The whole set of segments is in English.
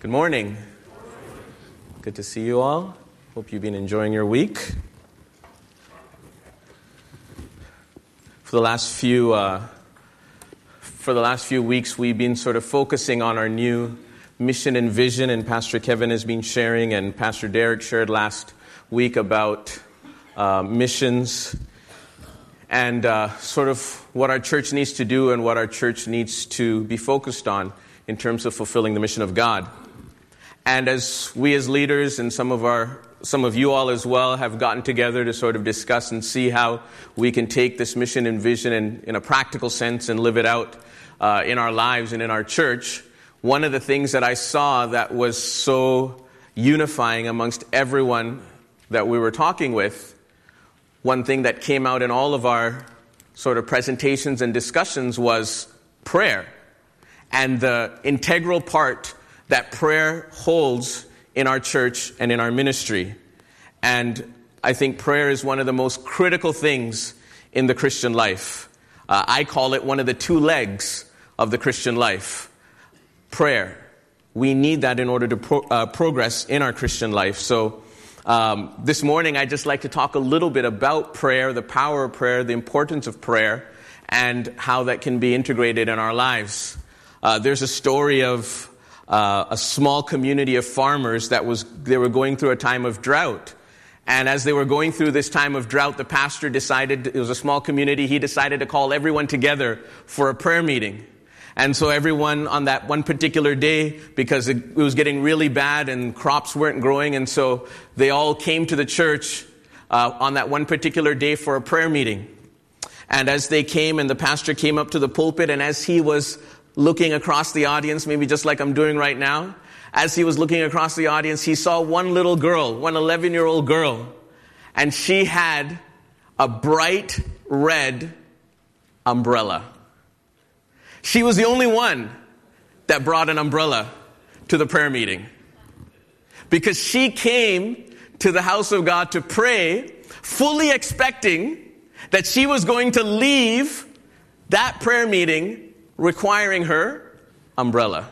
Good morning. Good to see you all. Hope you've been enjoying your week. For the last few, uh, for the last few weeks, we've been sort of focusing on our new mission and vision, and Pastor Kevin has been sharing, and Pastor Derek shared last week about uh, missions and uh, sort of what our church needs to do and what our church needs to be focused on in terms of fulfilling the mission of God. And as we as leaders and some of our some of you all as well have gotten together to sort of discuss and see how we can take this mission and vision in, in a practical sense and live it out uh, in our lives and in our church. One of the things that I saw that was so unifying amongst everyone that we were talking with, one thing that came out in all of our sort of presentations and discussions was prayer and the integral part that prayer holds in our church and in our ministry. And I think prayer is one of the most critical things in the Christian life. Uh, I call it one of the two legs of the Christian life prayer. We need that in order to pro- uh, progress in our Christian life. So, um, this morning, I'd just like to talk a little bit about prayer, the power of prayer, the importance of prayer, and how that can be integrated in our lives. Uh, there's a story of uh, a small community of farmers that was they were going through a time of drought. And as they were going through this time of drought, the pastor decided, it was a small community, he decided to call everyone together for a prayer meeting. And so everyone on that one particular day, because it, was getting really bad and crops weren't growing, and so they all came to the church uh, on that one particular day for a prayer meeting. And as they came, and the pastor came up to the pulpit, and as he was looking across the audience, maybe just like I'm doing right now. As he was looking across the audience, he saw one little girl, one 11 year old girl, and she had a bright red umbrella. She was the only one that brought an umbrella to the prayer meeting because she came to the house of God to pray, fully expecting that she was going to leave that prayer meeting requiring her umbrella.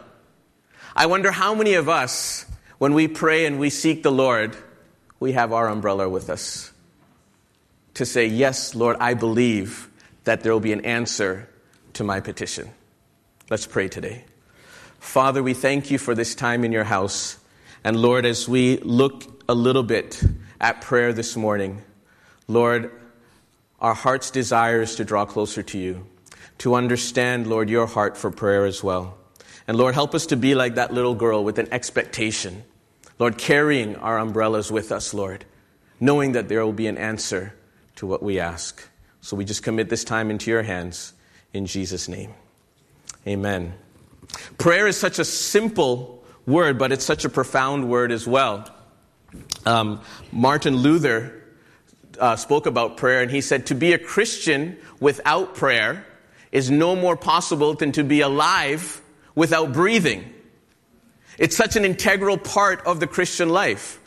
I wonder how many of us, when we pray and we seek the Lord, we have our umbrella with us to say, Yes, Lord, I believe that there will be an answer to my petition. Let's pray today. Father, we thank you for this time in your house. And Lord, as we look a little bit at prayer this morning, Lord, our heart's desire is to draw closer to you to understand, Lord, your heart for prayer as well. And Lord, help us to be like that little girl with an expectation. Lord, carrying our umbrellas with us, Lord, knowing that there will be an answer to what we ask. So we just commit this time into your hands in Jesus' name. Amen. Prayer is such a simple word, but it's such a profound word as well. Um, Martin Luther uh, spoke about prayer, and he said, To be a Christian without prayer is no more possible than to be alive without breathing. It's such an integral part of the Christian life.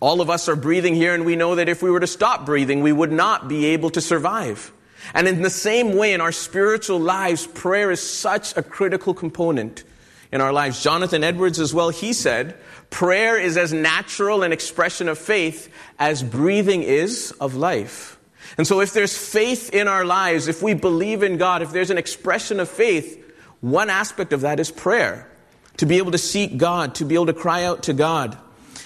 All of us are breathing here, and we know that if we were to stop breathing, we would not be able to survive. And in the same way, in our spiritual lives, prayer is such a critical component in our lives. Jonathan Edwards, as well, he said, prayer is as natural an expression of faith as breathing is of life. And so, if there's faith in our lives, if we believe in God, if there's an expression of faith, one aspect of that is prayer. To be able to seek God, to be able to cry out to God.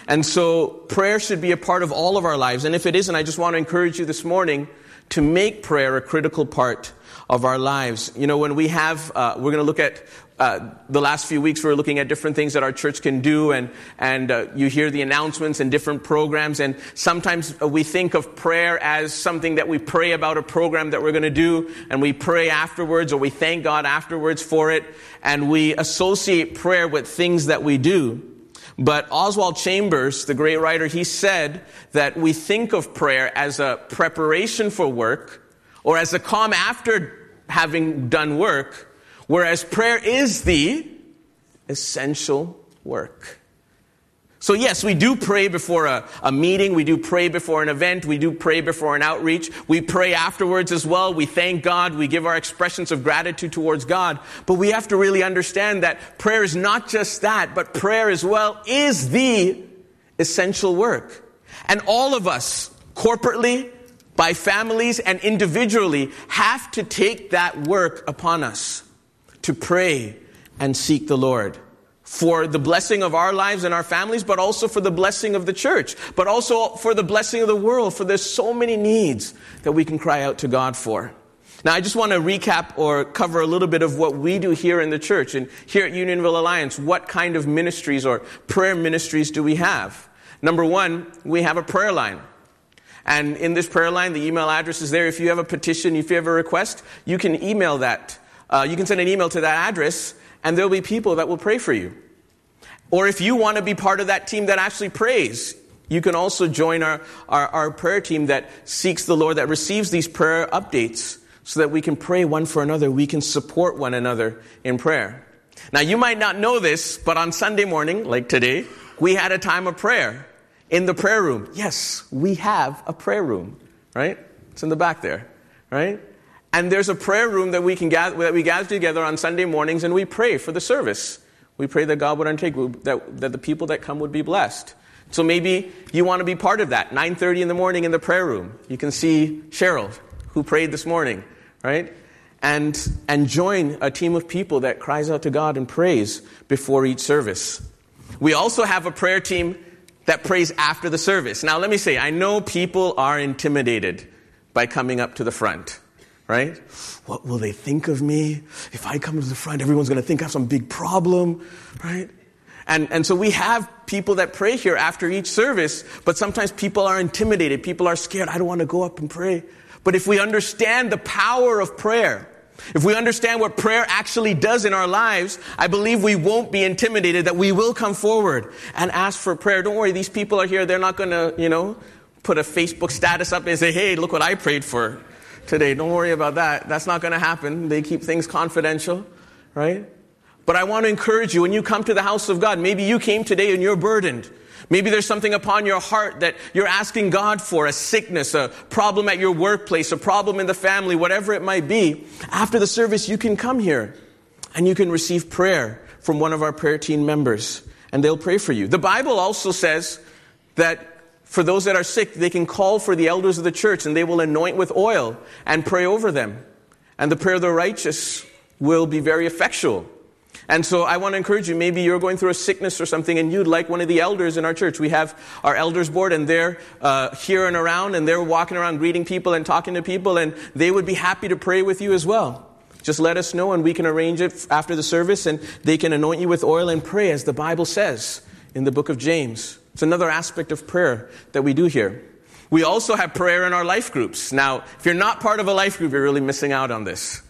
And so, prayer should be a part of all of our lives. And if it isn't, I just want to encourage you this morning to make prayer a critical part of our lives. You know, when we have, uh, we're going to look at uh, the last few weeks, we are looking at different things that our church can do, and, and uh, you hear the announcements and different programs. And sometimes we think of prayer as something that we pray about a program that we're going to do, and we pray afterwards, or we thank God afterwards for it, and we associate prayer with things that we do. But Oswald Chambers, the great writer, he said that we think of prayer as a preparation for work, or as a calm after having done work, Whereas prayer is the essential work. So, yes, we do pray before a, a, meeting. We do pray before an event. We do pray before an outreach. We pray afterwards as well. We thank God. We give our expressions of gratitude towards God. But we have to really understand that prayer is not just that, but prayer as well is the essential work. And all of us, corporately, by families, and individually, have to take that work upon us to pray and seek the Lord for the blessing of our lives and our families, but also for the blessing of the church, but also for the blessing of the world, for there's so many needs that we can cry out to God for. Now, I just want to recap or cover a little bit of what we do here in the church and here at Unionville Alliance. What kind of ministries or prayer ministries do we have? Number one, we have a prayer line. And in this prayer line, the email address is there. If you have a petition, if you have a request, you can email that. Uh, you can send an email to that address, and there'll be people that will pray for you. Or if you want to be part of that team that actually prays, you can also join our, our, our, prayer team that seeks the Lord, that receives these prayer updates so that we can pray one for another. We can support one another in prayer. Now, you might not know this, but on Sunday morning, like today, we had a time of prayer in the prayer room. Yes, we have a prayer room, right? It's in the back there, right? And there's a prayer room that we can gather, that we gather together on Sunday mornings and we pray for the service. We pray that God would undertake, that, that the people that come would be blessed. So maybe you want to be part of that. 9.30 in the morning in the prayer room. You can see Cheryl, who prayed this morning, right? And, and join a team of people that cries out to God and prays before each service. We also have a prayer team that prays after the service. Now, let me say, I know people are intimidated by coming up to the front right? What will they think of me? If I come to the front, everyone's going to think I have some big problem, right? And, and so we have people that pray here after each service, but sometimes people are intimidated. People are scared. I don't want to go up and pray. But if we understand the power of prayer, if we understand what prayer actually does in our lives, I believe we won't be intimidated, that we will come forward and ask for prayer. Don't worry, these people are here. They're not going to, you know, put a Facebook status up and say, hey, look what I prayed for today. Don't worry about that. That's not going to happen. They keep things confidential, right? But I want to encourage you when you come to the house of God, maybe you came today and you're burdened. Maybe there's something upon your heart that you're asking God for, a sickness, a problem at your workplace, a problem in the family, whatever it might be. After the service, you can come here and you can receive prayer from one of our prayer team members and they'll pray for you. The Bible also says that for those that are sick, they can call for the elders of the church and they will anoint with oil and pray over them. And the prayer of the righteous will be very effectual. And so I want to encourage you, maybe you're going through a sickness or something and you'd like one of the elders in our church. We have our elders board and they're uh, here and around and they're walking around greeting people and talking to people and they would be happy to pray with you as well. Just let us know and we can arrange it after the service and they can anoint you with oil and pray as the Bible says in the book of James. It's another aspect of prayer that we do here. We also have prayer in our life groups. Now, if you're not part of a life group, you're really missing out on this.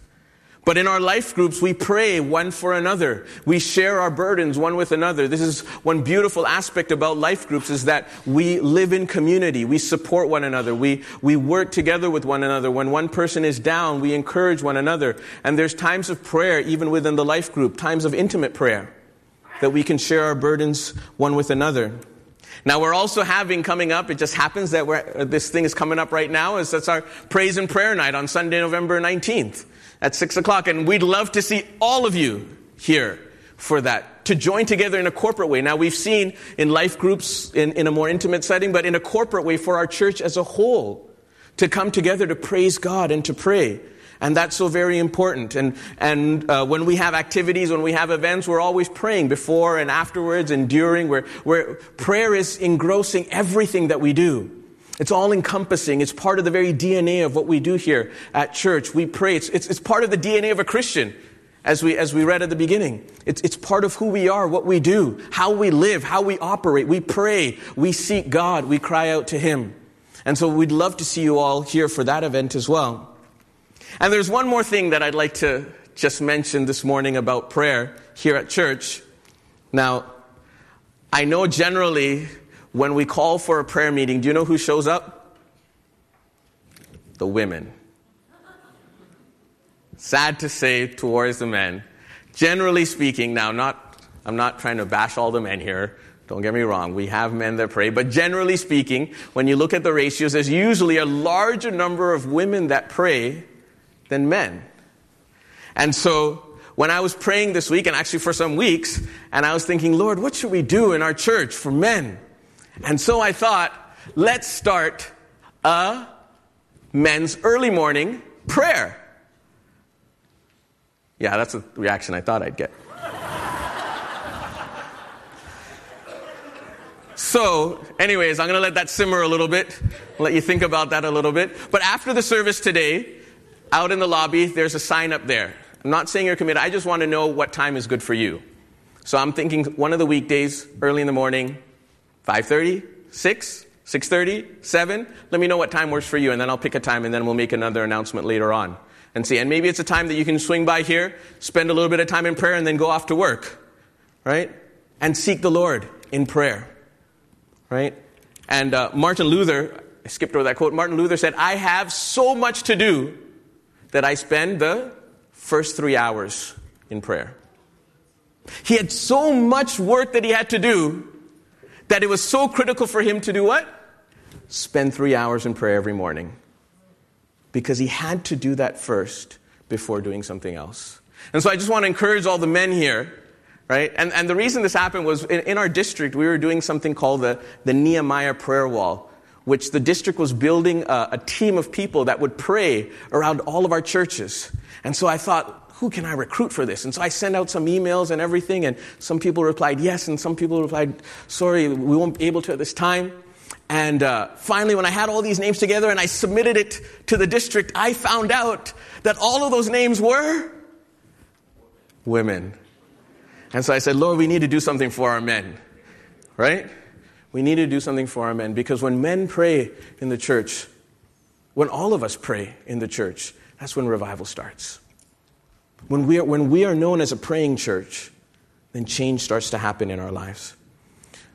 But in our life groups, we pray one for another. We share our burdens one with another. This is one beautiful aspect about life groups is that we live in community. We support one another. We, we work together with one another. When one person is down, we encourage one another. And there's times of prayer even within the life group, times of intimate prayer that we can share our burdens one with another. Now we're also having coming up, it just happens that this thing is coming up right now, is that's our praise and prayer night on Sunday, November 19th at 6 o'clock. And we'd love to see all of you here for that, to join together in a corporate way. Now we've seen in life groups in, in a more intimate setting, but in a corporate way for our church as a whole, to come together to praise God and to pray. And that's so very important. And, and uh, when we have activities, when we have events, we're always praying before and afterwards and during. Where, where prayer is engrossing everything that we do. It's all encompassing. It's part of the very DNA of what we do here at church. We pray. It's, it's, it's part of the DNA of a Christian, as we, as we read at the beginning. It's, it's part of who we are, what we do, how we live, how we operate. We pray. We seek God. We cry out to Him. And so we'd love to see you all here for that event as well. And there's one more thing that I'd like to just mention this morning about prayer here at church. Now, I know generally when we call for a prayer meeting, do you know who shows up? The women. Sad to say towards the men. Generally speaking, now not I'm not trying to bash all the men here, Don't get me wrong, we have men that pray, but generally speaking, when you look at the ratios, there's usually a larger number of women that pray than men. And so, when I was praying this week, and actually for some weeks, and I was thinking, Lord, what should we do in our church for men? And so I thought, let's start a men's early morning prayer. Yeah, that's the reaction I thought I'd get. So, anyways, I'm going to let that simmer a little bit, let you think about that a little bit. But after the service today, out in the lobby, there's a sign up there. I'm not saying you're committed, I just want to know what time is good for you. So I'm thinking one of the weekdays, early in the morning, 5:30, 6, 6:30, 7. Let me know what time works for you, and then I'll pick a time, and then we'll make another announcement later on and see. And maybe it's a time that you can swing by here, spend a little bit of time in prayer, and then go off to work, right? And seek the Lord in prayer right? And uh, Martin Luther, I skipped over that quote. Martin Luther said, I have so much to do that I spend the first three hours in prayer. He had so much work that he had to do that it was so critical for him to do what? Spend three hours in prayer every morning. Because he had to do that first before doing something else. And so I just want to encourage all the men here right? And, and the reason this happened was in, in our district, we were doing something called the, the Nehemiah Prayer Wall, which the district was building a, a team of people that would pray around all of our churches. And so I thought, who can I recruit for this? And so I sent out some emails and everything, and some people replied yes, and some people replied, sorry, we won't be able to at this time. And uh, finally, when I had all these names together and I submitted it to the district, I found out that all of those names were women. And so I said, Lord, we need to do something for our men, right? We need to do something for our men because when men pray in the church, when all of us pray in the church, that's when revival starts. When we are, when we are known as a praying church, then change starts to happen in our lives.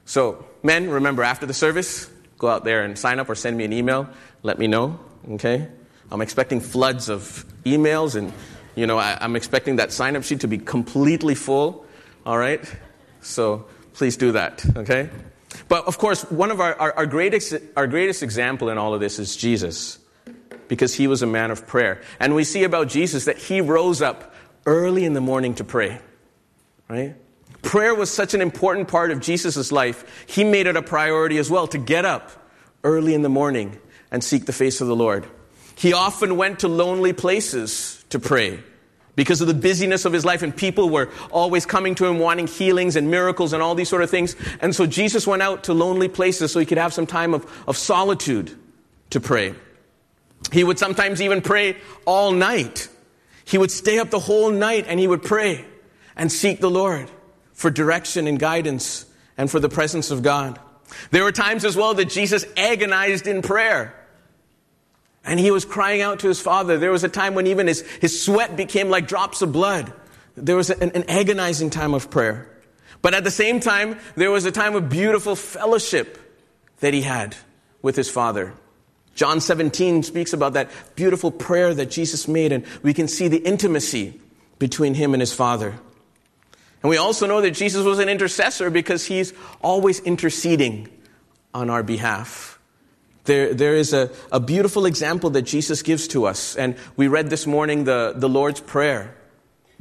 So, men, remember, after the service, go out there and sign up or send me an email. Let me know, okay? I'm expecting floods of emails, and, you know, I, I'm expecting that sign up sheet to be completely full all right? So please do that, okay? But of course, one of our, our, our, greatest, our greatest example in all of this is Jesus, because he was a man of prayer. And we see about Jesus that he rose up early in the morning to pray, right? Prayer was such an important part of Jesus' life, he made it a priority as well to get up early in the morning and seek the face of the Lord. He often went to lonely places to pray because of the busyness of his life and people were always coming to him wanting healings and miracles and all these sort of things. And so Jesus went out to lonely places so he could have some time of, of solitude to pray. He would sometimes even pray all night. He would stay up the whole night and he would pray and seek the Lord for direction and guidance and for the presence of God. There were times as well that Jesus agonized in prayer. And he was crying out to his father. There was a time when even his, his sweat became like drops of blood. There was an, an agonizing time of prayer. But at the same time, there was a time of beautiful fellowship that he had with his father. John 17 speaks about that beautiful prayer that Jesus made, and we can see the intimacy between him and his father. And we also know that Jesus was an intercessor because he's always interceding on our behalf. There, there is a, a beautiful example that Jesus gives to us. And we read this morning the, the Lord's Prayer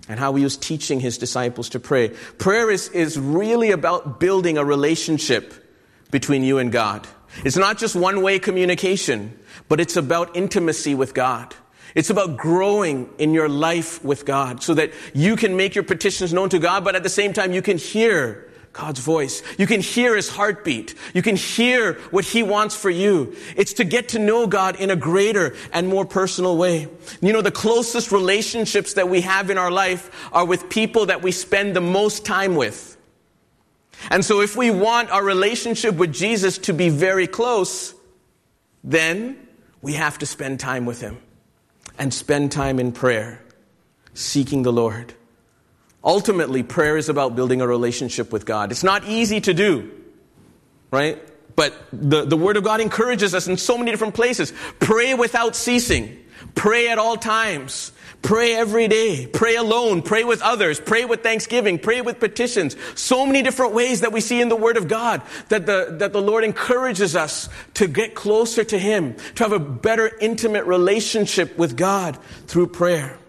and how he was teaching his disciples to pray. Prayer is, is really about building a relationship between you and God. It's not just one way communication, but it's about intimacy with God. It's about growing in your life with God so that you can make your petitions known to God, but at the same time you can hear God's voice. You can hear his heartbeat. You can hear what he wants for you. It's to get to know God in a greater and more personal way. You know, the closest relationships that we have in our life are with people that we spend the most time with. And so if we want our relationship with Jesus to be very close, then we have to spend time with him and spend time in prayer, seeking the Lord. Ultimately, prayer is about building a relationship with God. It's not easy to do, right? But the, the Word of God encourages us in so many different places. Pray without ceasing. Pray at all times. Pray every day. Pray alone. Pray with others. Pray with thanksgiving. Pray with petitions. So many different ways that we see in the Word of God that the, that the Lord encourages us to get closer to Him, to have a better intimate relationship with God through prayer.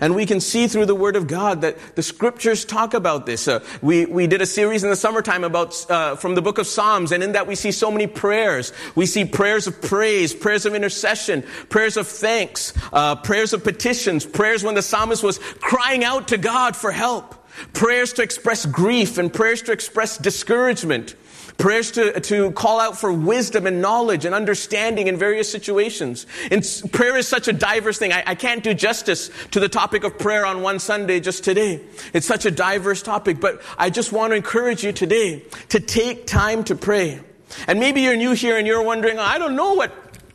And we can see through the Word of God that the Scriptures talk about this. Uh, we, we did a series in the summertime about uh, from the book of Psalms, and in that we see so many prayers. We see prayers of praise, prayers of intercession, prayers of thanks, uh, prayers of petitions, prayers when the psalmist was crying out to God for help, prayers to express grief, and prayers to express discouragement. Prayers to, to call out for wisdom and knowledge and understanding in various situations. And prayer is such a diverse thing. I, I can't do justice to the topic of prayer on one Sunday just today. It's such a diverse topic, but I just want to encourage you today to take time to pray. And maybe you're new here and you're wondering, I don't know what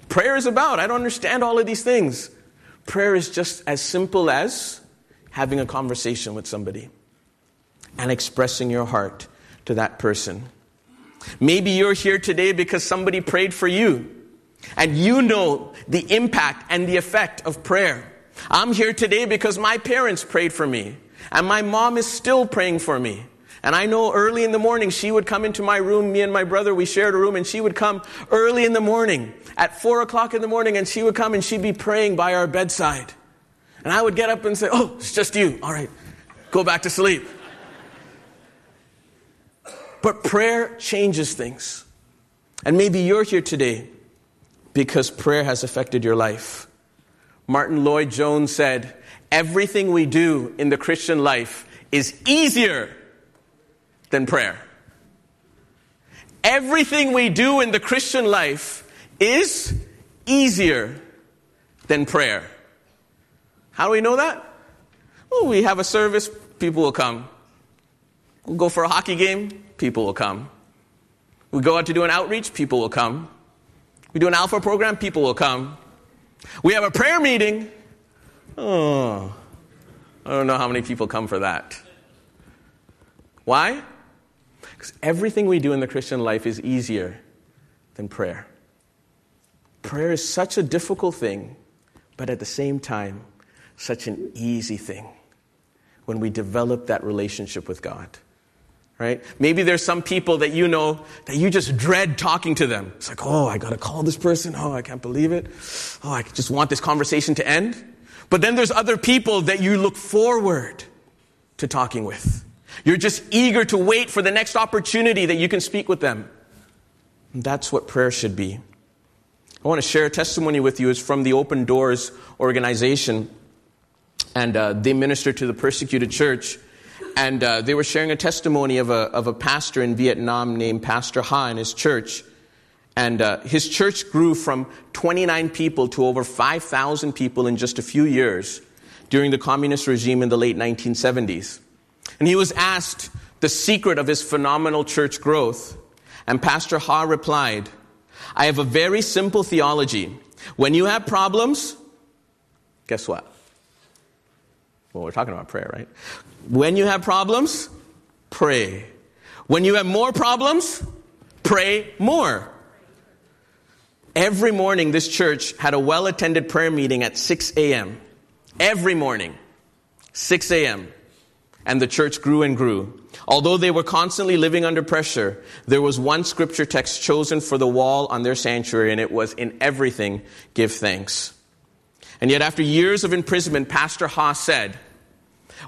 prayer is about. I don't understand all of these things. Prayer is just as simple as having a conversation with somebody and expressing your heart to that person. Maybe you're here today because somebody prayed for you and you know the impact and the effect of prayer. I'm here today because my parents prayed for me and my mom is still praying for me. And I know early in the morning she would come into my room, me and my brother, we shared a room, and she would come early in the morning at four o'clock in the morning and she would come and she'd be praying by our bedside. And I would get up and say, Oh, it's just you. All right, go back to sleep. But prayer changes things. And maybe you're here today because prayer has affected your life. Martyn Lloyd-Jones said, Everything we do in the Christian life is easier than prayer. Everything we do in the Christian life is easier than prayer. How do we know that? Well, we have a service, people will come. We'll go for a hockey game, people will come. We go out to do an outreach, people will come. We do an alpha program, people will come. We have a prayer meeting. Oh, I don't know how many people come for that. Why? Because everything we do in the Christian life is easier than prayer. Prayer is such a difficult thing, but at the same time, such an easy thing when we develop that relationship with God right? Maybe there's some people that you know that you just dread talking to them. It's like, oh, I gotta call this person. Oh, I can't believe it. Oh, I just want this conversation to end. But then there's other people that you look forward to talking with. You're just eager to wait for the next opportunity that you can speak with them. And that's what prayer should be. I want to share a testimony with you. It's from the Open Doors organization. And uh, they minister to the persecuted church and uh, they were sharing a testimony of a, of a pastor in Vietnam named Pastor Ha in his church. And uh, his church grew from 29 people to over 5,000 people in just a few years during the communist regime in the late 1970s. And he was asked the secret of his phenomenal church growth. And Pastor Ha replied, I have a very simple theology. When you have problems, guess what? Well, we're talking about prayer, right? When you have problems, pray. When you have more problems, pray more. Every morning, this church had a well attended prayer meeting at 6 a.m. Every morning, 6 a.m. And the church grew and grew. Although they were constantly living under pressure, there was one scripture text chosen for the wall on their sanctuary, and it was, In everything, give thanks. And yet, after years of imprisonment, Pastor Ha said,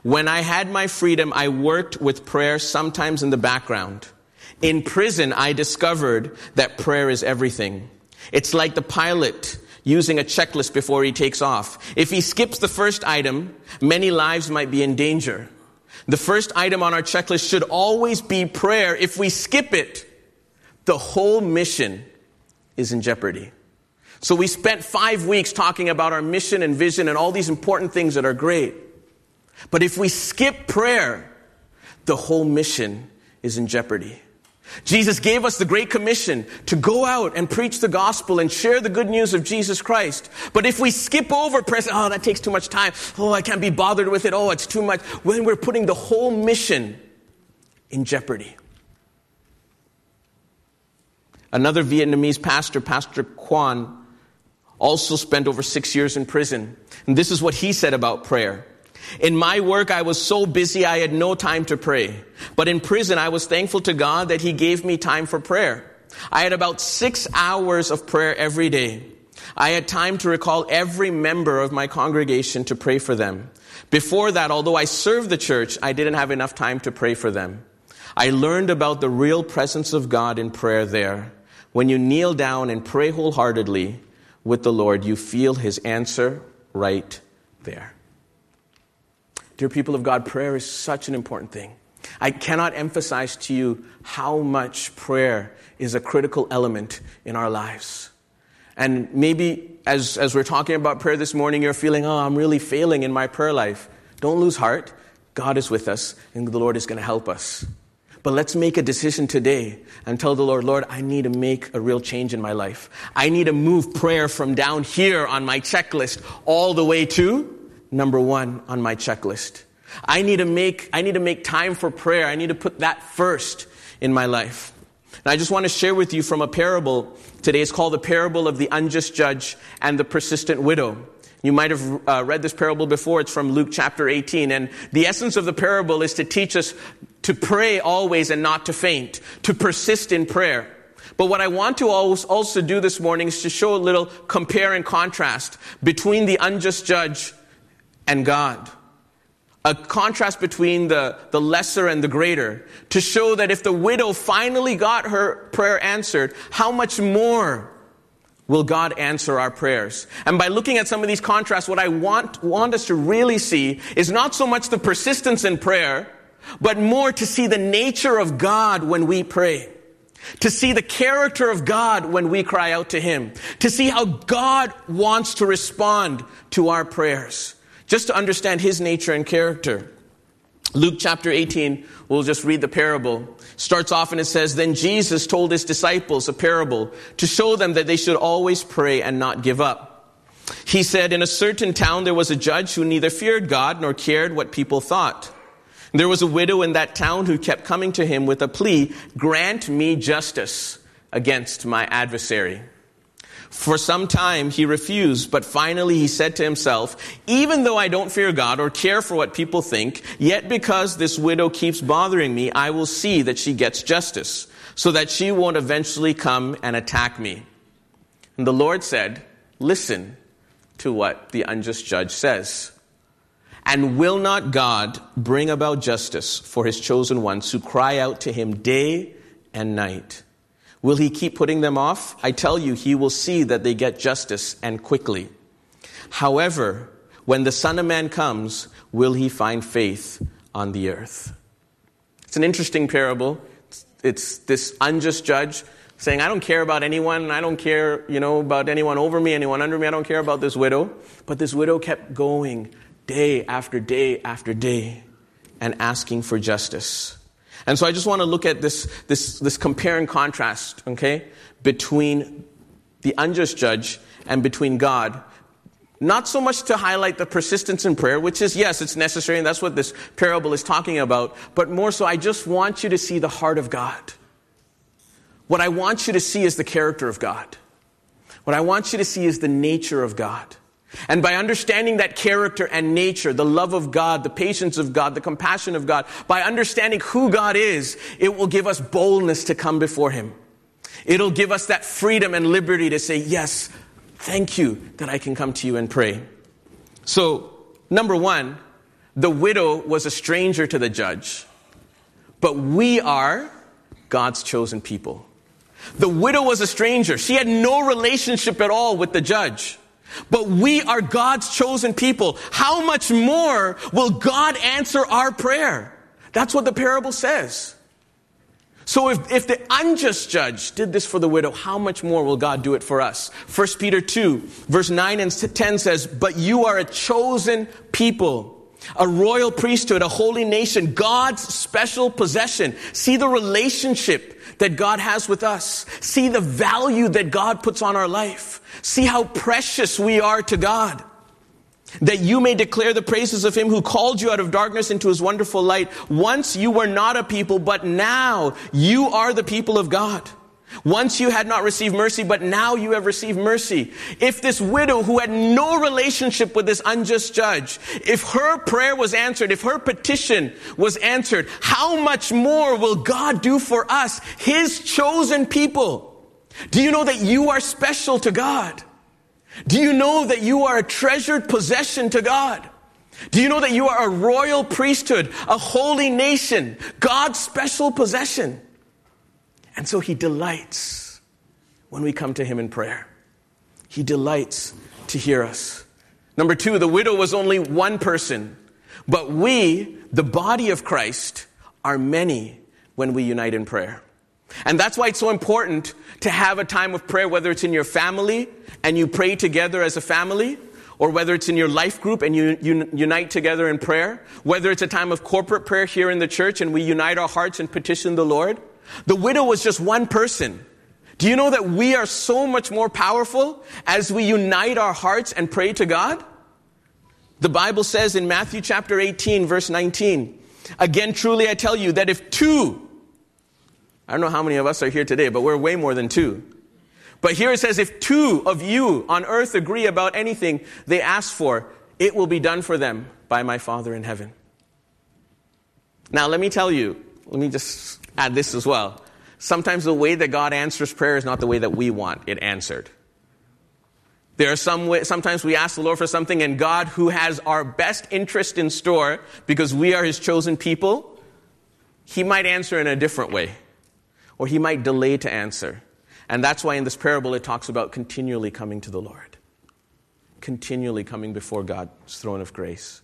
when I had my freedom, I worked with prayer sometimes in the background. In prison, I discovered that prayer is everything. It's like the pilot using a checklist before he takes off. If he skips the first item, many lives might be in danger. The first item on our checklist should always be prayer. If we skip it, the whole mission is in jeopardy. So we spent five weeks talking about our mission and vision and all these important things that are great. But if we skip prayer, the whole mission is in jeopardy. Jesus gave us the Great Commission to go out and preach the gospel and share the good news of Jesus Christ. But if we skip over prayer, oh, that takes too much time. Oh, I can't be bothered with it. Oh, it's too much. When we're putting the whole mission in jeopardy. Another Vietnamese pastor, Pastor Quan also spent over six years in prison. And this is what he said about prayer. In my work, I was so busy I had no time to pray. But in prison, I was thankful to God that He gave me time for prayer. I had about six hours of prayer every day. I had time to recall every member of my congregation to pray for them. Before that, although I served the church, I didn't have enough time to pray for them. I learned about the real presence of God in prayer there. When you kneel down and pray wholeheartedly with the Lord, you feel His answer right there. Dear people of God, prayer is such an important thing. I cannot emphasize to you how much prayer is a critical element in our lives. And maybe as, as we're talking about prayer this morning, you're feeling, oh, I'm really failing in my prayer life. Don't lose heart. God is with us, and the Lord is going to help us. But let's make a decision today and tell the Lord, Lord, I need to make a real change in my life. I need to move prayer from down here on my checklist all the way to number one on my checklist. I need to make, I need to make time for prayer. I need to put that first in my life. And I just want to share with you from a parable today. It's called the parable of the unjust judge and the persistent widow. You might have uh, read this parable before. It's from Luke chapter 18. And the essence of the parable is to teach us to pray always and not to faint, to persist in prayer. But what I want to also do this morning is to show a little compare and contrast between the unjust judge and God. A contrast between the, the lesser and the greater to show that if the widow finally got her prayer answered, how much more will God answer our prayers? And by looking at some of these contrasts, what I want, want us to really see is not so much the persistence in prayer, but more to see the nature of God when we pray. To see the character of God when we cry out to Him. To see how God wants to respond to our prayers just to understand his nature and character. Luke chapter 18, we'll just read the parable. Starts off and it says, Then Jesus told his disciples a parable to show them that they should always pray and not give up. He said, In a certain town there was a judge who neither feared God nor cared what people thought. There was a widow in that town who kept coming to him with a plea, Grant me justice against my adversary. For some time he refused, but finally he said to himself, Even though I don't fear God or care for what people think, yet because this widow keeps bothering me, I will see that she gets justice, so that she won't eventually come and attack me. And the Lord said, Listen to what the unjust judge says. And will not God bring about justice for his chosen ones who cry out to him day and night? Will he keep putting them off? I tell you, he will see that they get justice and quickly. However, when the Son of Man comes, will he find faith on the earth? It's an interesting parable. It's this unjust judge saying, I don't care about anyone. I don't care, you know, about anyone over me, anyone under me. I don't care about this widow. But this widow kept going day after day after day and asking for justice. And so I just want to look at this, this, this compare and contrast, okay, between the unjust judge and between God. Not so much to highlight the persistence in prayer, which is, yes, it's necessary, and that's what this parable is talking about, but more so, I just want you to see the heart of God. What I want you to see is the character of God. What I want you to see is the nature of God. And by understanding that character and nature, the love of God, the patience of God, the compassion of God, by understanding who God is, it will give us boldness to come before Him. It'll give us that freedom and liberty to say, Yes, thank you that I can come to you and pray. So, number one, the widow was a stranger to the judge, but we are God's chosen people. The widow was a stranger. She had no relationship at all with the judge. But we are God's chosen people. How much more will God answer our prayer? That's what the parable says. So if, if the unjust judge did this for the widow, how much more will God do it for us? 1 Peter 2, verse 9 and 10 says, But you are a chosen people, a royal priesthood, a holy nation, God's special possession. See the relationship that God has with us. See the value that God puts on our life. See how precious we are to God. That you may declare the praises of him who called you out of darkness into his wonderful light. Once you were not a people, but now you are the people of God. Once you had not received mercy, but now you have received mercy. If this widow who had no relationship with this unjust judge, if her prayer was answered, if her petition was answered, how much more will God do for us, His chosen people? Do you know that you are special to God? Do you know that you are a treasured possession to God? Do you know that you are a royal priesthood, a holy nation, God's special possession? And so he delights when we come to him in prayer. He delights to hear us. Number two, the widow was only one person, but we, the body of Christ, are many when we unite in prayer. And that's why it's so important to have a time of prayer, whether it's in your family and you pray together as a family, or whether it's in your life group and you, you, unite together in prayer, whether it's a time of corporate prayer here in the church and we unite our hearts and petition the Lord. The widow was just one person. Do you know that we are so much more powerful as we unite our hearts and pray to God? The Bible says in Matthew chapter 18, verse 19, Again, truly I tell you that if two, I don't know how many of us are here today, but we're way more than two. But here it says, if two of you on earth agree about anything they ask for, it will be done for them by my Father in heaven. Now, let me tell you, let me just add this as well. Sometimes the way that God answers prayer is not the way that we want it answered. There are some way, sometimes we ask the Lord for something and God who has our best interest in store because we are his chosen people, he might answer in a different way or he might delay to answer. And that's why in this parable it talks about continually coming to the Lord. Continually coming before God's throne of grace.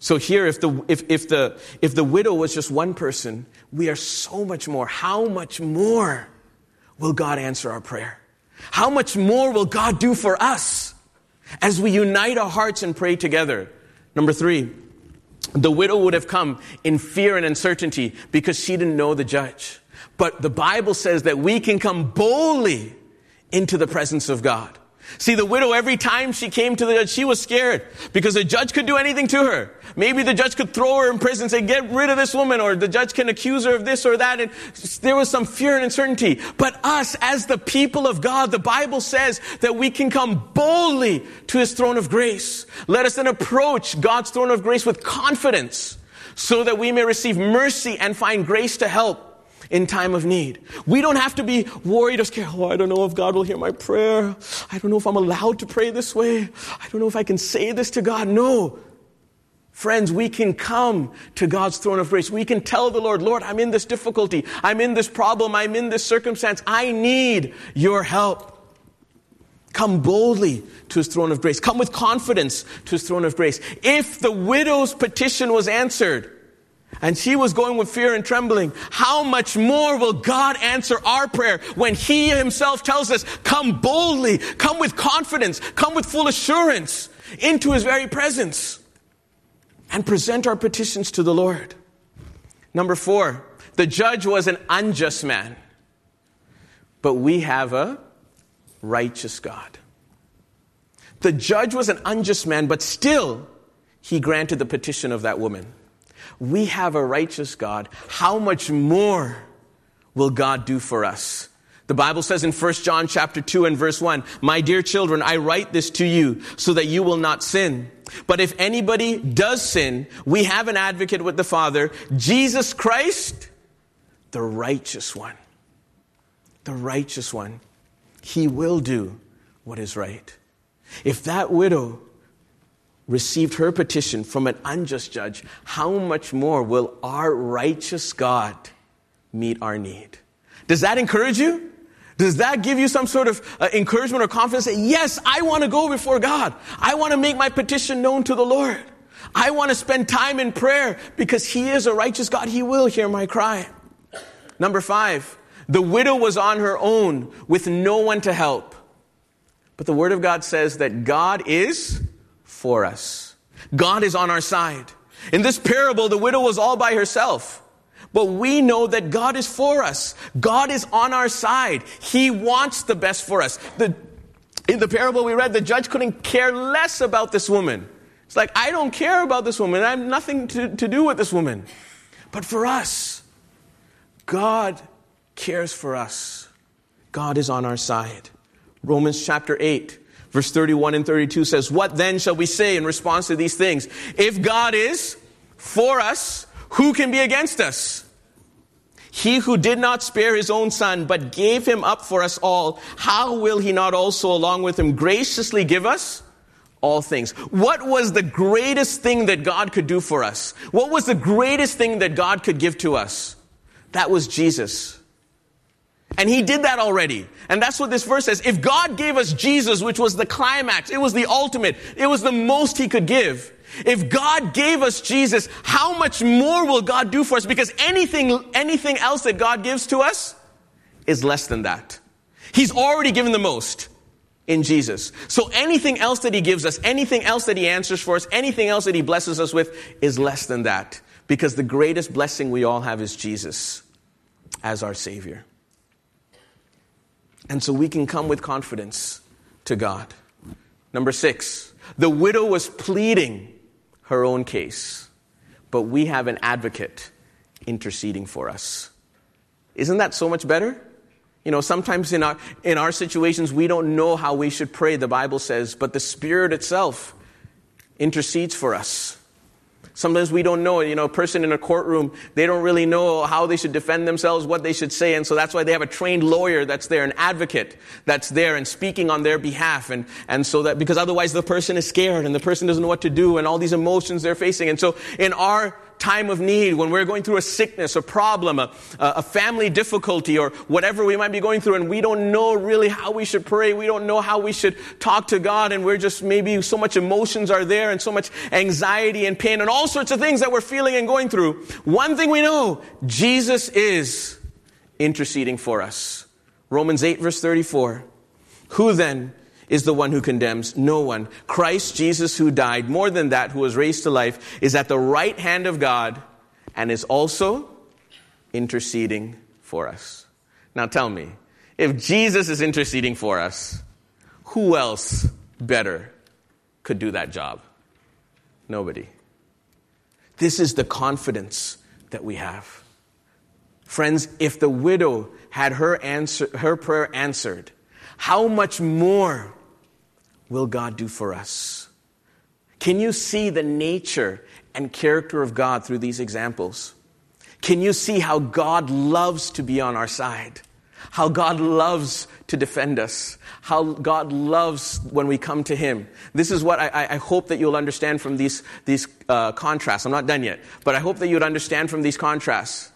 So here, if the, if, if, the, if the widow was just one person, we are so much more. How much more will God answer our prayer? How much more will God do for us as we unite our hearts and pray together? Number three, the widow would have come in fear and uncertainty because she didn't know the judge. But the Bible says that we can come boldly into the presence of God. See, the widow, every time she came to the judge, she was scared because the judge could do anything to her. Maybe the judge could throw her in prison and say, get rid of this woman, or the judge can accuse her of this or that. And there was some fear and uncertainty. But us, as the people of God, the Bible says that we can come boldly to his throne of grace. Let us then approach God's throne of grace with confidence so that we may receive mercy and find grace to help in time of need. We don't have to be worried or scared. Oh, I don't know if God will hear my prayer. I don't know if I'm allowed to pray this way. I don't know if I can say this to God. No. Friends, we can come to God's throne of grace. We can tell the Lord, Lord, I'm in this difficulty. I'm in this problem. I'm in this circumstance. I need your help. Come boldly to his throne of grace. Come with confidence to his throne of grace. If the widow's petition was answered, and she was going with fear and trembling. How much more will God answer our prayer when He Himself tells us, come boldly, come with confidence, come with full assurance into His very presence and present our petitions to the Lord. Number four, the judge was an unjust man, but we have a righteous God. The judge was an unjust man, but still he granted the petition of that woman we have a righteous God, how much more will God do for us? The Bible says in 1 John chapter 2 and verse 1, My dear children, I write this to you so that you will not sin. But if anybody does sin, we have an advocate with the Father, Jesus Christ, the righteous one. The righteous one. He will do what is right. If that widow received her petition from an unjust judge, how much more will our righteous God meet our need? Does that encourage you? Does that give you some sort of uh, encouragement or confidence? That, yes, I want to go before God. I want to make my petition known to the Lord. I want to spend time in prayer because He is a righteous God. He will hear my cry. Number five, the widow was on her own with no one to help. But the Word of God says that God is for us. God is on our side. In this parable, the widow was all by herself. But we know that God is for us. God is on our side. He wants the best for us. The, in the parable we read, the judge couldn't care less about this woman. It's like, I don't care about this woman. I have nothing to, to do with this woman. But for us, God cares for us. God is on our side. Romans chapter 8, verse 31 and 32 says, What then shall we say in response to these things? If God is for us, who can be against us? He who did not spare his own son, but gave him up for us all, how will he not also, along with him, graciously give us all things? What was the greatest thing that God could do for us? What was the greatest thing that God could give to us? That was Jesus. And he did that already. And that's what this verse says. If God gave us Jesus, which was the climax, it was the ultimate, it was the most he could give. If God gave us Jesus, how much more will God do for us? Because anything, anything else that God gives to us is less than that. He's already given the most in Jesus. So anything else that He gives us, anything else that He answers for us, anything else that He blesses us with is less than that. Because the greatest blessing we all have is Jesus as our Savior. And so we can come with confidence to God. Number six, the widow was pleading her own case, but we have an advocate interceding for us. Isn't that so much better? You know, sometimes in our, in our situations, we don't know how we should pray, the Bible says, but the Spirit itself intercedes for us. Sometimes we don't know, you know, a person in a courtroom, they don't really know how they should defend themselves, what they should say, and so that's why they have a trained lawyer that's there, an advocate that's there and speaking on their behalf, and, and so that, because otherwise the person is scared and the person doesn't know what to do and all these emotions they're facing. And so in our time of need, when we're going through a sickness, a problem, a, a family difficulty, or whatever we might be going through, and we don't know really how we should pray, we don't know how we should talk to God, and we're just maybe so much emotions are there, and so much anxiety and pain, and all sorts of things that we're feeling and going through. One thing we know Jesus is interceding for us. Romans 8, verse 34. Who then is the one who condemns no one. Christ Jesus, who died, more than that, who was raised to life, is at the right hand of God and is also interceding for us. Now tell me, if Jesus is interceding for us, who else better could do that job? Nobody. This is the confidence that we have. Friends, if the widow had her, answer, her prayer answered, how much more will God do for us? Can you see the nature and character of God through these examples? Can you see how God loves to be on our side? How God loves to defend us. How God loves when we come to Him. This is what I, I hope that you'll understand from these, these uh, contrasts. I'm not done yet, but I hope that you'd understand from these contrasts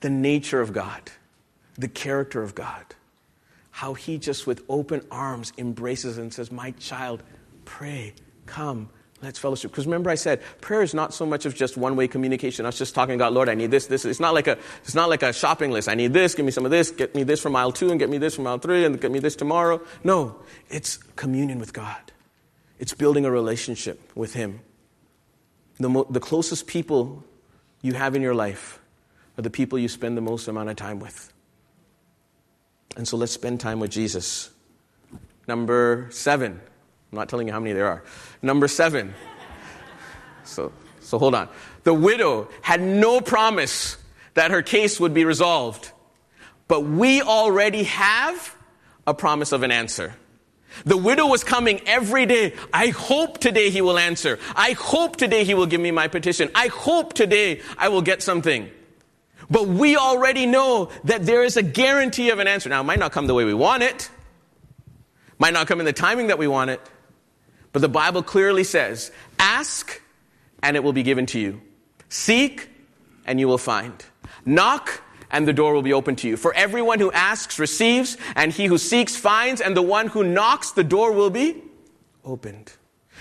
the nature of God, the character of God how he just with open arms embraces and says, My child, pray, come, let's fellowship. Because remember, I said prayer is not so much of just one way communication. I was just talking about, Lord, I need this, this. It's not like a, it's not like a shopping list. I need this, give me some of this, get me this from mile two, and get me this from mile three, and get me this tomorrow. No, it's communion with God. It's building a relationship with Him. The, mo- the closest people you have in your life are the people you spend the most amount of time with. And so let's spend time with Jesus. Number seven. I'm not telling you how many there are. Number seven. So, so hold on. The widow had no promise that her case would be resolved, but we already have a promise of an answer. The widow was coming every day. I hope today he will answer. I hope today he will give me my petition. I hope today I will get something. But we already know that there is a guarantee of an answer. Now, it might not come the way we want it, might not come in the timing that we want it, but the Bible clearly says ask and it will be given to you, seek and you will find, knock and the door will be open to you. For everyone who asks receives, and he who seeks finds, and the one who knocks, the door will be opened.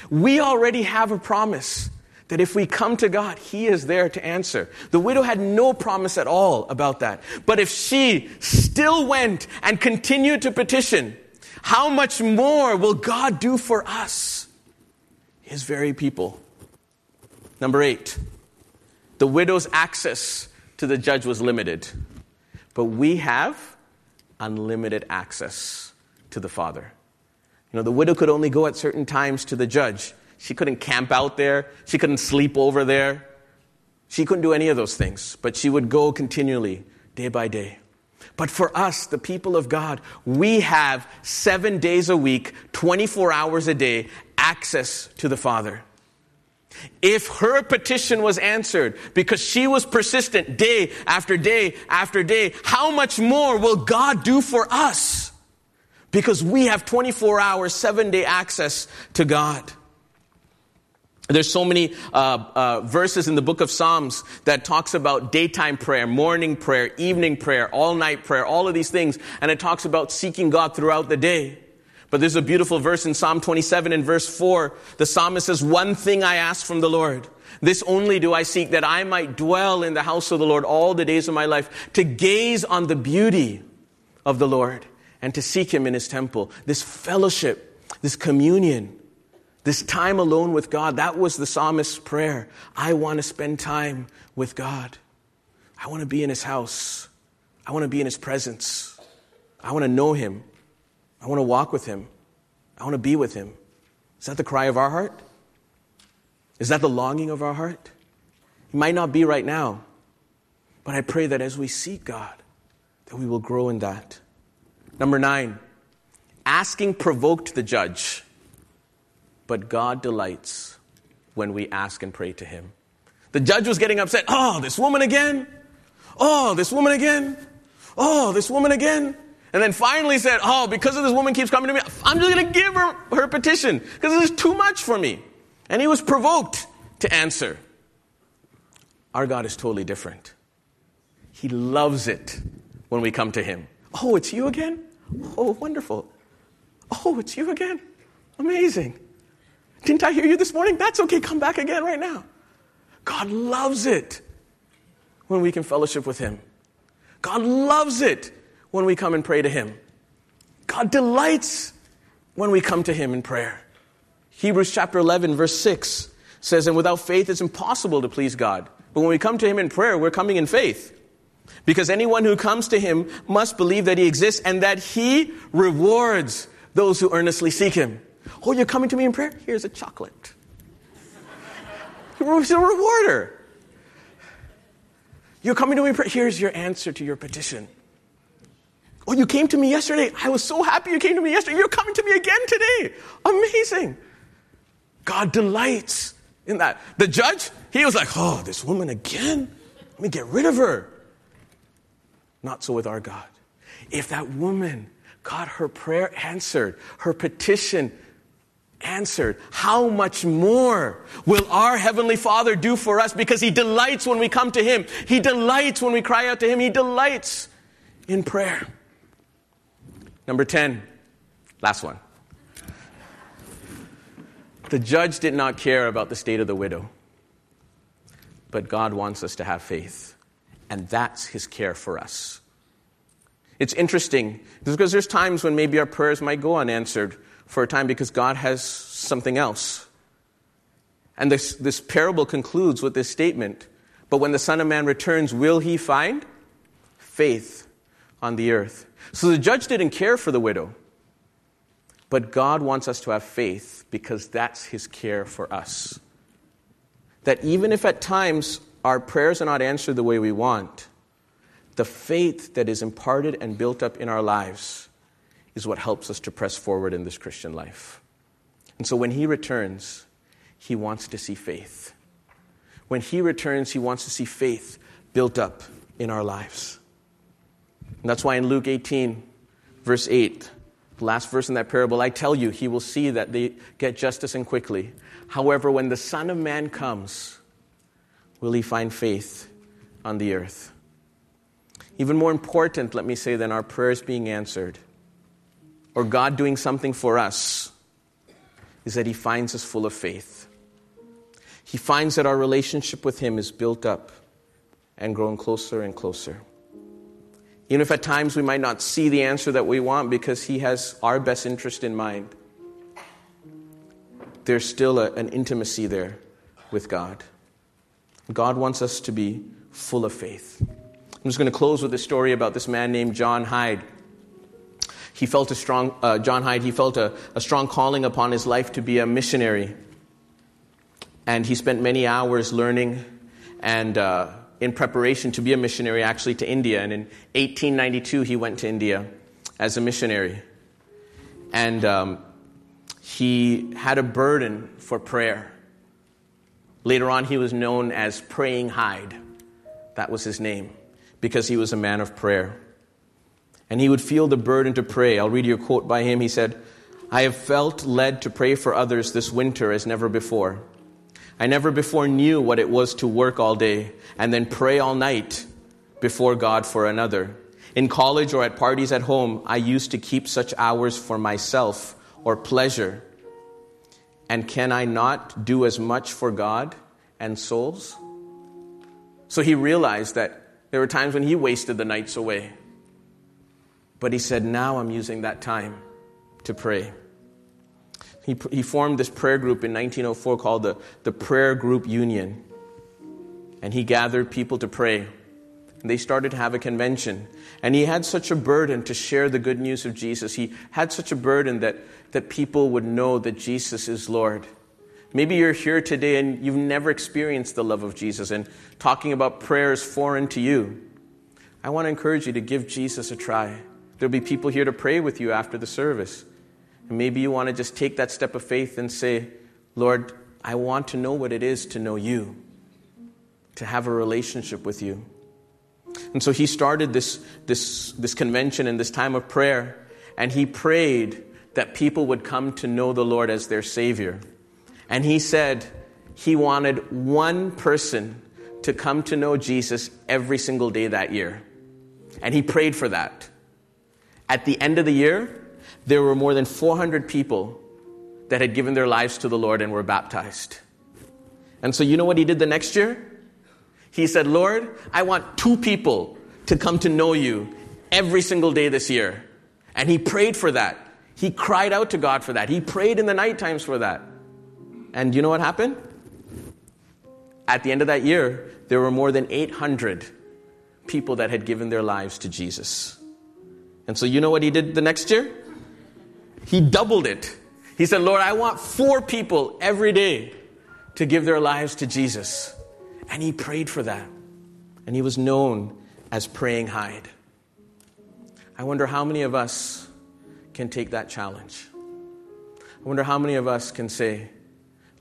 We already have a promise that if we come to God, He is there to answer. The widow had no promise at all about that. But if she still went and continued to petition, how much more will God do for us, His very people? Number eight, the widow's access to the judge was limited, but we have unlimited access to the Father. You know, the widow could only go at certain times to the judge. She couldn't camp out there. She couldn't sleep over there. She couldn't do any of those things. But she would go continually day by day. But for us, the people of God, we have seven days a week, 24 hours a day, access to the Father. If her petition was answered because she was persistent day after day after day, how much more will God do for us? Because we have 24 hours, seven day access to God. There's so many uh, uh, verses in the book of Psalms that talks about daytime prayer, morning prayer, evening prayer, all night prayer, all of these things, and it talks about seeking God throughout the day. But there's a beautiful verse in Psalm 27 in verse 4. The psalmist says, One thing I ask from the Lord. This only do I seek that I might dwell in the house of the Lord all the days of my life, to gaze on the beauty of the Lord and to seek him in his temple. This fellowship, this communion this time alone with God, that was the psalmist's prayer. I want to spend time with God. I want to be in his house. I want to be in his presence. I want to know him. I want to walk with him. I want to be with him. Is that the cry of our heart? Is that the longing of our heart? It might not be right now, but I pray that as we seek God, that we will grow in that. Number nine, asking provoked the judge. But God delights when we ask and pray to Him. The judge was getting upset. Oh, this woman again? Oh, this woman again? Oh, this woman again? And then finally said, Oh, because of this woman keeps coming to me, I'm just going to give her her petition because this is too much for me. And he was provoked to answer. Our God is totally different. He loves it when we come to Him. Oh, it's you again? Oh, wonderful. Oh, it's you again? Amazing. Didn't I hear you this morning? That's okay. Come back again right now. God loves it when we can fellowship with Him. God loves it when we come and pray to Him. God delights when we come to Him in prayer. Hebrews chapter 11, verse 6 says, And without faith, it's impossible to please God. But when we come to Him in prayer, we're coming in faith. Because anyone who comes to Him must believe that He exists and that He rewards those who earnestly seek Him. Oh, you're coming to me in prayer? Here's a chocolate. He's a rewarder. You're coming to me in prayer? Here's your answer to your petition. Oh, you came to me yesterday. I was so happy you came to me yesterday. You're coming to me again today. Amazing. God delights in that. The judge, he was like, oh, this woman again? Let me get rid of her. Not so with our God. If that woman got her prayer answered, her petition answered. How much more will our Heavenly Father do for us because He delights when we come to Him? He delights when we cry out to Him. He delights in prayer. Number 10, last one. The judge did not care about the state of the widow, but God wants us to have faith, and that's His care for us. It's interesting because there's times when maybe our prayers might go unanswered for a time because God has something else. And this, this parable concludes with this statement But when the Son of Man returns, will he find faith on the earth? So the judge didn't care for the widow. But God wants us to have faith because that's his care for us. That even if at times our prayers are not answered the way we want, the faith that is imparted and built up in our lives is what helps us to press forward in this Christian life. And so when he returns, he wants to see faith. When he returns, he wants to see faith built up in our lives. And that's why in Luke 18, verse 8, the last verse in that parable, I tell you, he will see that they get justice and quickly. However, when the Son of Man comes, will he find faith on the earth? Even more important, let me say, than our prayers being answered or God doing something for us is that He finds us full of faith. He finds that our relationship with Him is built up and growing closer and closer. Even if at times we might not see the answer that we want because He has our best interest in mind, there's still a, an intimacy there with God. God wants us to be full of faith. I'm just going to close with a story about this man named John Hyde. He felt a strong, uh, John Hyde, he felt a, a strong calling upon his life to be a missionary. And he spent many hours learning and uh, in preparation to be a missionary, actually to India. And in 1892, he went to India as a missionary. And um, he had a burden for prayer. Later on, he was known as Praying Hyde. That was his name, because he was a man of prayer. And he would feel the burden to pray. I'll read you a quote by him. He said, I have felt led to pray for others this winter as never before. I never before knew what it was to work all day and then pray all night before God for another. In college or at parties at home, I used to keep such hours for myself or pleasure. And can I not do as much for God and souls? So he realized that there were times when he wasted the nights away. But he said, Now I'm using that time to pray. He, he formed this prayer group in 1904 called the, the Prayer Group Union. And he gathered people to pray. And they started to have a convention. And he had such a burden to share the good news of Jesus. He had such a burden that, that people would know that Jesus is Lord. Maybe you're here today and you've never experienced the love of Jesus, and talking about prayer is foreign to you. I want to encourage you to give Jesus a try. There'll be people here to pray with you after the service. And maybe you want to just take that step of faith and say, Lord, I want to know what it is to know you, to have a relationship with you. And so he started this, this, this convention and this time of prayer, and he prayed that people would come to know the Lord as their Savior. And he said he wanted one person to come to know Jesus every single day that year. And he prayed for that. At the end of the year, there were more than 400 people that had given their lives to the Lord and were baptized. And so, you know what he did the next year? He said, Lord, I want two people to come to know you every single day this year. And he prayed for that. He cried out to God for that. He prayed in the night times for that. And you know what happened? At the end of that year, there were more than 800 people that had given their lives to Jesus. And so, you know what he did the next year? He doubled it. He said, Lord, I want four people every day to give their lives to Jesus. And he prayed for that. And he was known as Praying Hyde. I wonder how many of us can take that challenge. I wonder how many of us can say,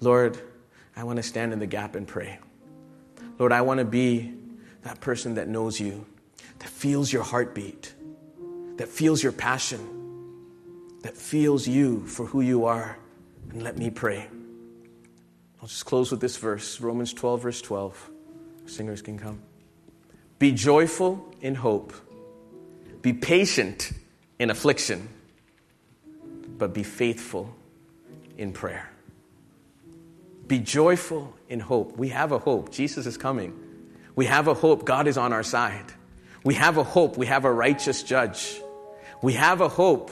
Lord, I want to stand in the gap and pray. Lord, I want to be that person that knows you, that feels your heartbeat, that feels your passion that feels you for who you are. And let me pray. I'll just close with this verse Romans 12, verse 12. Singers can come. Be joyful in hope, be patient in affliction, but be faithful in prayer. Be joyful in hope. We have a hope. Jesus is coming. We have a hope. God is on our side. We have a hope. We have a righteous judge. We have a hope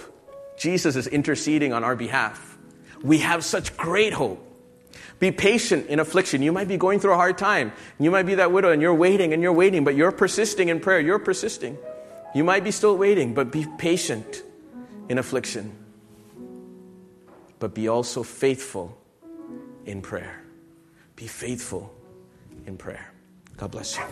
Jesus is interceding on our behalf. We have such great hope. Be patient in affliction. You might be going through a hard time. You might be that widow and you're waiting and you're waiting, but you're persisting in prayer. You're persisting. You might be still waiting, but be patient in affliction. But be also faithful in prayer. Be faithful in prayer. God bless you.